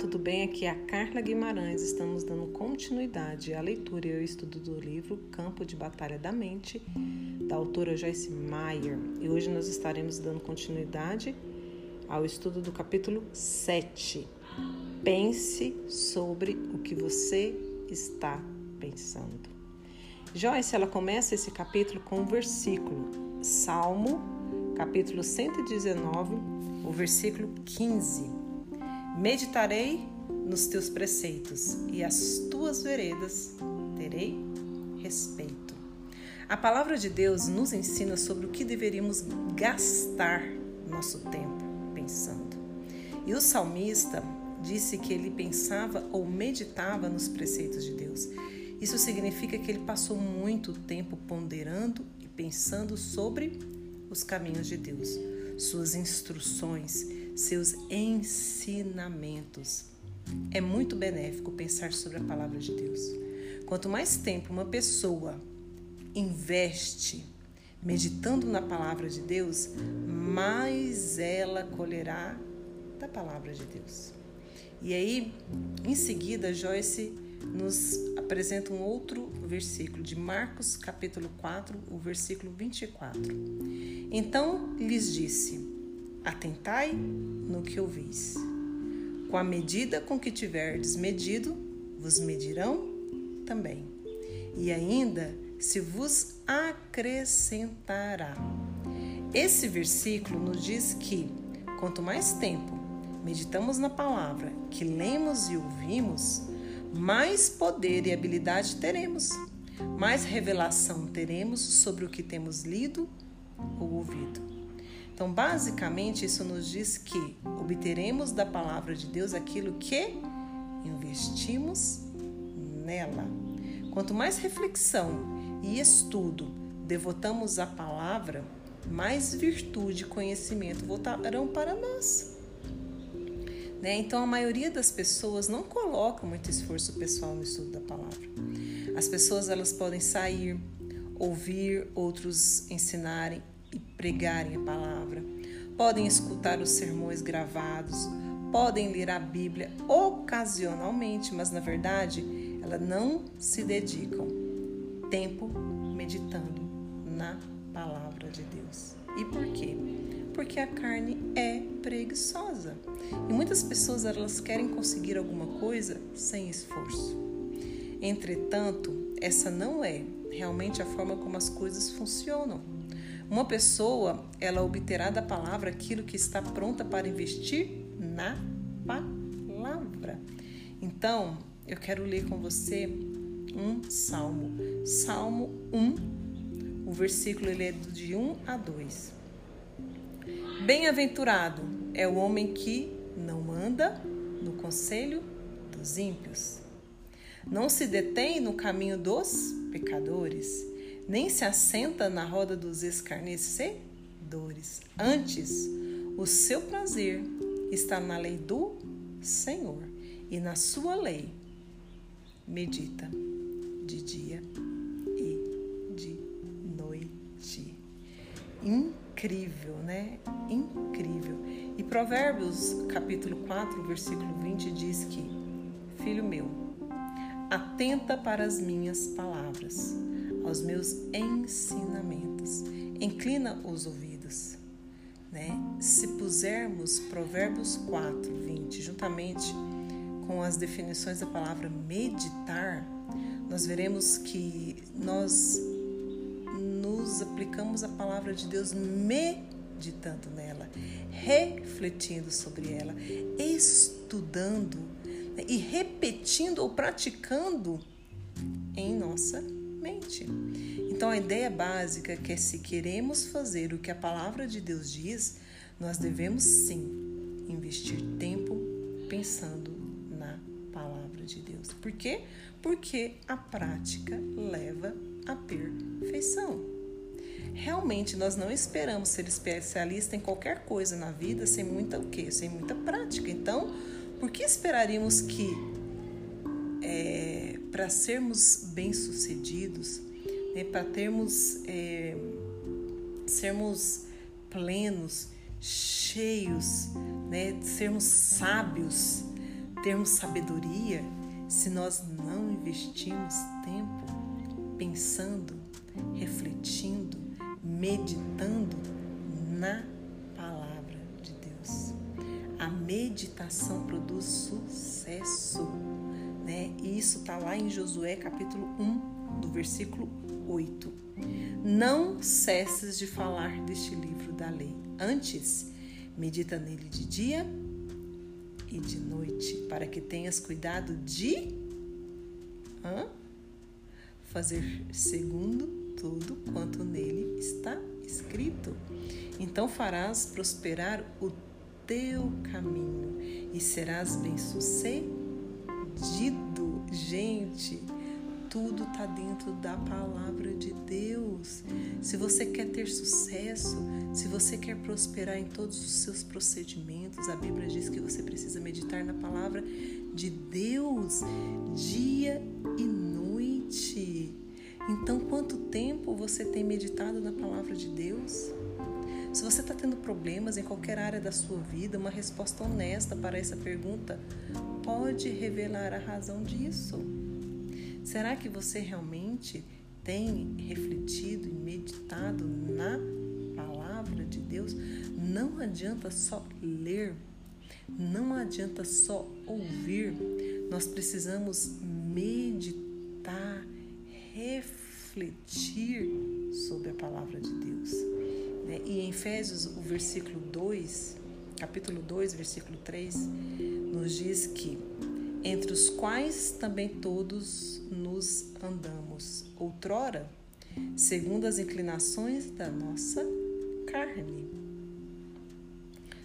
tudo bem? Aqui é a Carla Guimarães. Estamos dando continuidade à leitura e ao estudo do livro Campo de Batalha da Mente, da autora Joyce Meyer. E hoje nós estaremos dando continuidade ao estudo do capítulo 7. Pense sobre o que você está pensando. Joyce, ela começa esse capítulo com um versículo, Salmo, capítulo 119, o versículo 15 Meditarei nos teus preceitos e as tuas veredas terei respeito. A palavra de Deus nos ensina sobre o que deveríamos gastar nosso tempo pensando. E o salmista disse que ele pensava ou meditava nos preceitos de Deus. Isso significa que ele passou muito tempo ponderando e pensando sobre os caminhos de Deus, suas instruções seus ensinamentos. É muito benéfico pensar sobre a palavra de Deus. Quanto mais tempo uma pessoa investe meditando na palavra de Deus, mais ela colherá da palavra de Deus. E aí, em seguida, Joyce nos apresenta um outro versículo de Marcos, capítulo 4, o versículo 24. Então lhes disse: Atentai no que ouvis. Com a medida com que tiverdes medido, vos medirão também. E ainda se vos acrescentará. Esse versículo nos diz que quanto mais tempo meditamos na palavra, que lemos e ouvimos, mais poder e habilidade teremos, mais revelação teremos sobre o que temos lido ou ouvido. Então, basicamente, isso nos diz que obteremos da palavra de Deus aquilo que investimos nela. Quanto mais reflexão e estudo devotamos à palavra, mais virtude e conhecimento voltarão para nós. Né? Então, a maioria das pessoas não coloca muito esforço pessoal no estudo da palavra. As pessoas elas podem sair, ouvir outros ensinarem pregarem a palavra, podem escutar os sermões gravados, podem ler a Bíblia ocasionalmente, mas na verdade elas não se dedicam tempo meditando na palavra de Deus. E por quê? Porque a carne é preguiçosa. E muitas pessoas elas querem conseguir alguma coisa sem esforço. Entretanto, essa não é realmente a forma como as coisas funcionam. Uma pessoa, ela obterá da palavra aquilo que está pronta para investir na palavra. Então, eu quero ler com você um salmo. Salmo 1, o versículo ele é de 1 a 2. Bem-aventurado é o homem que não anda no conselho dos ímpios, não se detém no caminho dos pecadores nem se assenta na roda dos escarnecedores. Antes, o seu prazer está na lei do Senhor, e na sua lei medita de dia e de noite. Incrível, né? Incrível. E Provérbios, capítulo 4, versículo 20 diz que: Filho meu, atenta para as minhas palavras aos meus ensinamentos. Inclina os ouvidos. Né? Se pusermos Provérbios 4, 20, juntamente com as definições da palavra meditar, nós veremos que nós nos aplicamos a palavra de Deus meditando nela, refletindo sobre ela, estudando né? e repetindo ou praticando em nossa mente. Então a ideia básica é que se queremos fazer o que a palavra de Deus diz, nós devemos sim investir tempo pensando na palavra de Deus. Por quê? Porque a prática leva à perfeição. Realmente nós não esperamos ser especialista em qualquer coisa na vida sem muita o quê? Sem muita prática. Então, por que esperaríamos que para sermos bem-sucedidos, né, para termos, é, sermos plenos, cheios, né, sermos sábios, termos sabedoria se nós não investimos tempo pensando, refletindo, meditando na palavra de Deus. A meditação produz sucesso, né? E isso está lá em Josué capítulo 1, do versículo 8. Não cesses de falar deste livro da lei. Antes, medita nele de dia e de noite, para que tenhas cuidado de hã? fazer segundo tudo quanto nele está escrito. Então farás prosperar o teu caminho e serás bem-sucedido. Gente, tudo está dentro da palavra de Deus. Se você quer ter sucesso, se você quer prosperar em todos os seus procedimentos, a Bíblia diz que você precisa meditar na palavra de Deus dia e noite. Então, quanto tempo você tem meditado na palavra de Deus? Se você está tendo problemas em qualquer área da sua vida, uma resposta honesta para essa pergunta pode revelar a razão disso. Será que você realmente tem refletido e meditado na palavra de Deus? Não adianta só ler, não adianta só ouvir, nós precisamos meditar, refletir sobre a palavra de Deus. Né? E em Efésios, o versículo 2, capítulo 2, versículo 3, nos diz que entre os quais também todos nos andamos, outrora, segundo as inclinações da nossa carne,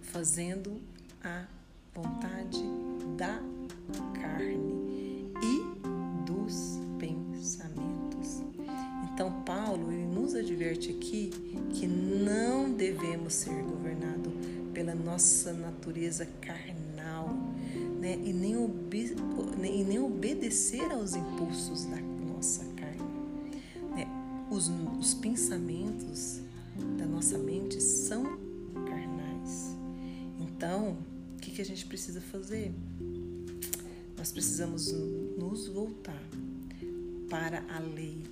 fazendo a vontade da carne adverte aqui que não devemos ser governados pela nossa natureza carnal né? e, nem obe e nem obedecer aos impulsos da nossa carne. Né? Os, os pensamentos da nossa mente são carnais. Então, o que, que a gente precisa fazer? Nós precisamos nos voltar para a lei,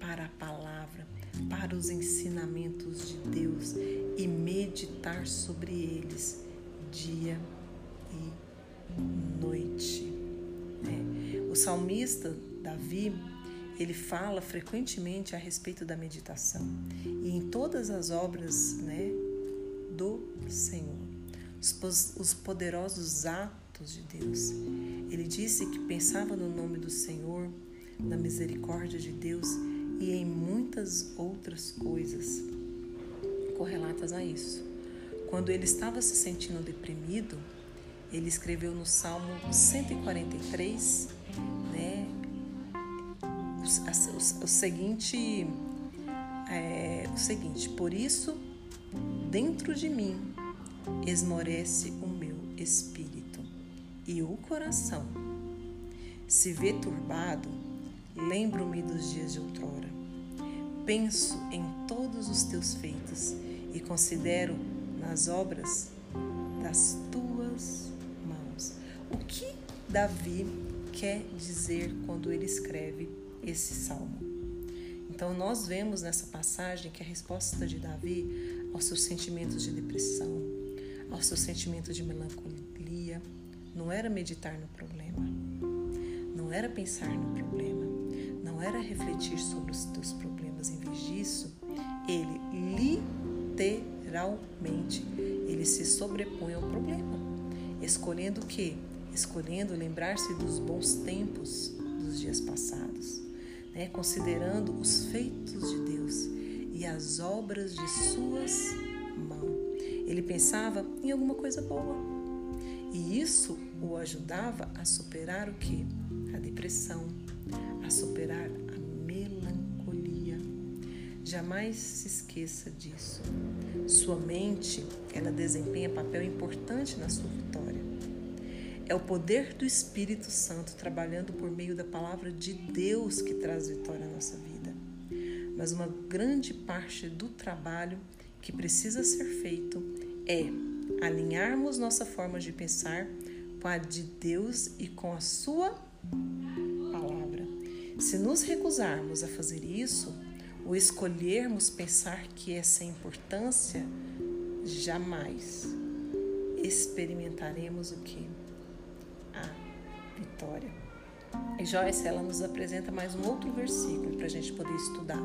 para a palavra, para os ensinamentos de Deus e meditar sobre eles dia e noite. É. O salmista Davi ele fala frequentemente a respeito da meditação e em todas as obras né, do Senhor, os, os poderosos atos de Deus. Ele disse que pensava no nome do Senhor, na misericórdia de Deus e em muitas outras coisas correlatas a isso. Quando ele estava se sentindo deprimido, ele escreveu no Salmo 143, né, o, o, o seguinte, é, o seguinte: Por isso, dentro de mim esmorece o meu espírito e o coração se vê turbado. Lembro-me dos dias de outrora. Penso em todos os teus feitos e considero nas obras das tuas mãos. O que Davi quer dizer quando ele escreve esse salmo? Então, nós vemos nessa passagem que a resposta de Davi aos seus sentimentos de depressão, aos seus sentimentos de melancolia, não era meditar no problema, não era pensar no problema, não era refletir sobre os teus problemas. Em vez disso, ele literalmente ele se sobrepõe ao problema, escolhendo o quê? Escolhendo lembrar-se dos bons tempos dos dias passados, né? considerando os feitos de Deus e as obras de suas mãos. Ele pensava em alguma coisa boa. E isso o ajudava a superar o que? A depressão, a superar a melancolia. Jamais se esqueça disso. Sua mente, ela desempenha papel importante na sua vitória. É o poder do Espírito Santo trabalhando por meio da palavra de Deus que traz vitória à nossa vida. Mas uma grande parte do trabalho que precisa ser feito é alinharmos nossa forma de pensar com a de Deus e com a sua. Se nos recusarmos a fazer isso, ou escolhermos pensar que é sem importância, jamais experimentaremos o que? A vitória. E Joyce, ela nos apresenta mais um outro versículo para a gente poder estudar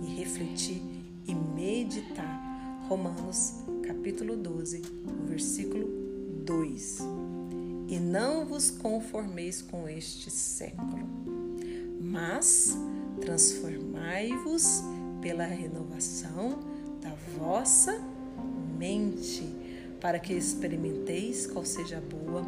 e refletir e meditar. Romanos, capítulo 12, versículo 2. E não vos conformeis com este século, mas transformai-vos pela renovação da vossa mente, para que experimenteis qual seja a boa,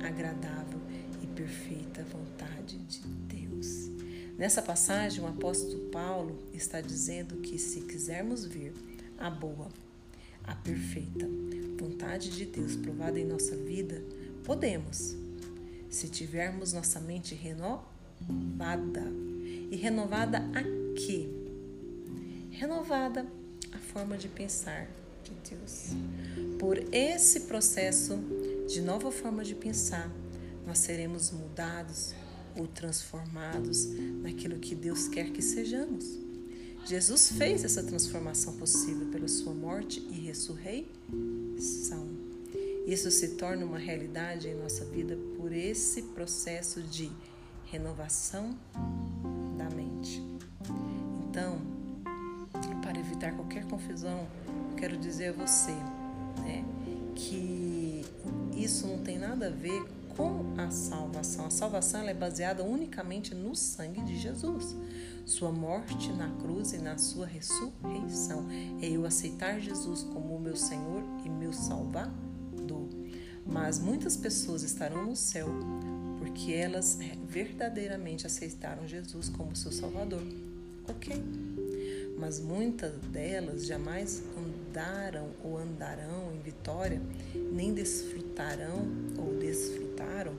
agradável e perfeita vontade de Deus. Nessa passagem, o apóstolo Paulo está dizendo que se quisermos ver a boa, a perfeita vontade de Deus provada em nossa vida, podemos, se tivermos nossa mente renovada. E renovada a quê? Renovada a forma de pensar de Deus. Por esse processo de nova forma de pensar, nós seremos mudados ou transformados naquilo que Deus quer que sejamos. Jesus fez essa transformação possível pela sua morte e ressurreição. Isso se torna uma realidade em nossa vida por esse processo de renovação da mente. Então, para evitar qualquer confusão, quero dizer a você né, que isso não tem nada a ver com a salvação. A salvação é baseada unicamente no sangue de Jesus. Sua morte na cruz e na sua ressurreição. É eu aceitar Jesus como meu Senhor e meu Salvador. Mas muitas pessoas estarão no céu porque elas verdadeiramente aceitaram Jesus como seu Salvador. Ok. Mas muitas delas jamais andaram ou andarão em vitória, nem desfrutarão ou desfrutaram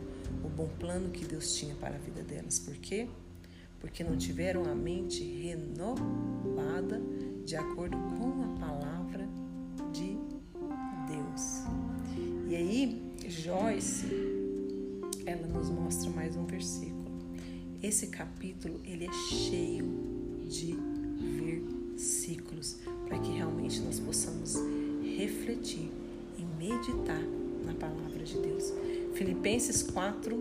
o bom plano que Deus tinha para a vida delas. Por quê? Porque não tiveram a mente renovada de acordo com a palavra de Deus. E aí, Joyce, ela nos mostra mais um versículo. Esse capítulo, ele é cheio de versículos para que realmente nós possamos refletir e meditar na palavra de Deus. Filipenses 4,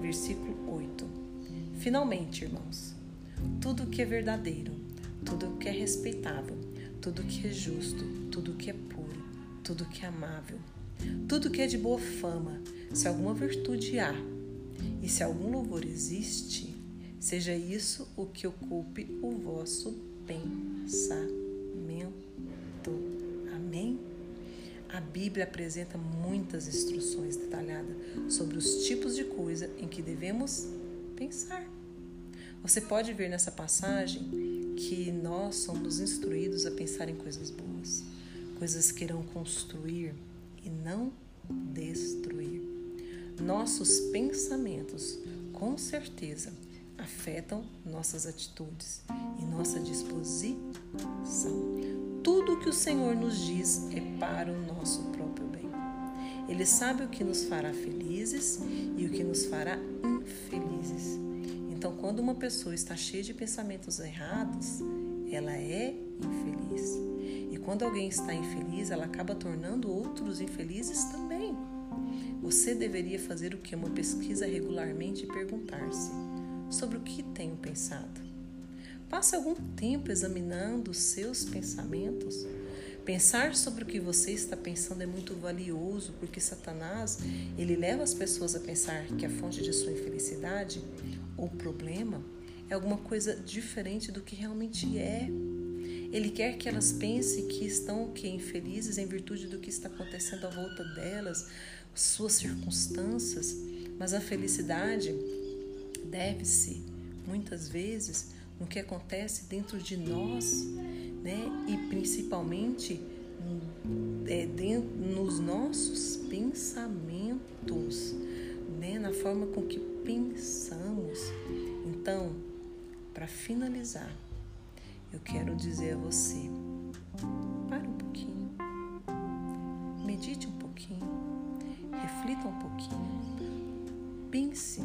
versículo 8. Finalmente, irmãos, tudo que é verdadeiro, tudo que é respeitável, tudo que é justo, tudo que é puro, tudo que é amável, tudo que é de boa fama, se alguma virtude há e se algum louvor existe, seja isso o que ocupe o vosso pensamento. Amém? A Bíblia apresenta muitas instruções detalhadas sobre os tipos de coisa em que devemos pensar. Você pode ver nessa passagem que nós somos instruídos a pensar em coisas boas, coisas que irão construir e não destruir. Nossos pensamentos, com certeza, afetam nossas atitudes e nossa disposição. Tudo que o Senhor nos diz é para o nosso próprio bem. Ele sabe o que nos fará felizes e o que nos fará infelizes. Então, quando uma pessoa está cheia de pensamentos errados, ela é infeliz. Quando alguém está infeliz, ela acaba tornando outros infelizes também. Você deveria fazer o que? Uma pesquisa regularmente e perguntar-se: sobre o que tenho pensado. Passe algum tempo examinando os seus pensamentos. Pensar sobre o que você está pensando é muito valioso, porque Satanás, ele leva as pessoas a pensar que a fonte de sua infelicidade ou problema é alguma coisa diferente do que realmente é. Ele quer que elas pensem que estão que infelizes em virtude do que está acontecendo à volta delas, suas circunstâncias, mas a felicidade deve-se, muitas vezes, no que acontece dentro de nós, né? E principalmente é, dentro, nos nossos pensamentos, né? Na forma com que pensamos. Então, para finalizar, eu quero dizer a você: para um pouquinho, medite um pouquinho, reflita um pouquinho. Pense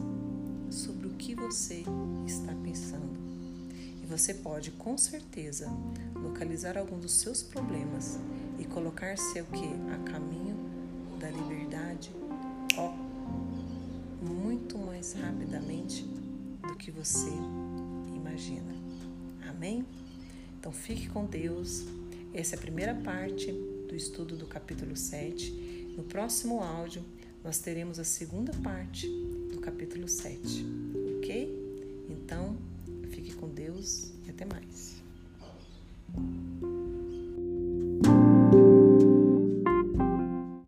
sobre o que você está pensando. E você pode, com certeza, localizar algum dos seus problemas e colocar-se que? A caminho da liberdade, ó, muito mais rapidamente do que você imagina. Amém? Então fique com Deus. Essa é a primeira parte do estudo do capítulo 7. No próximo áudio, nós teremos a segunda parte do capítulo 7, ok? Então, fique com Deus e até mais.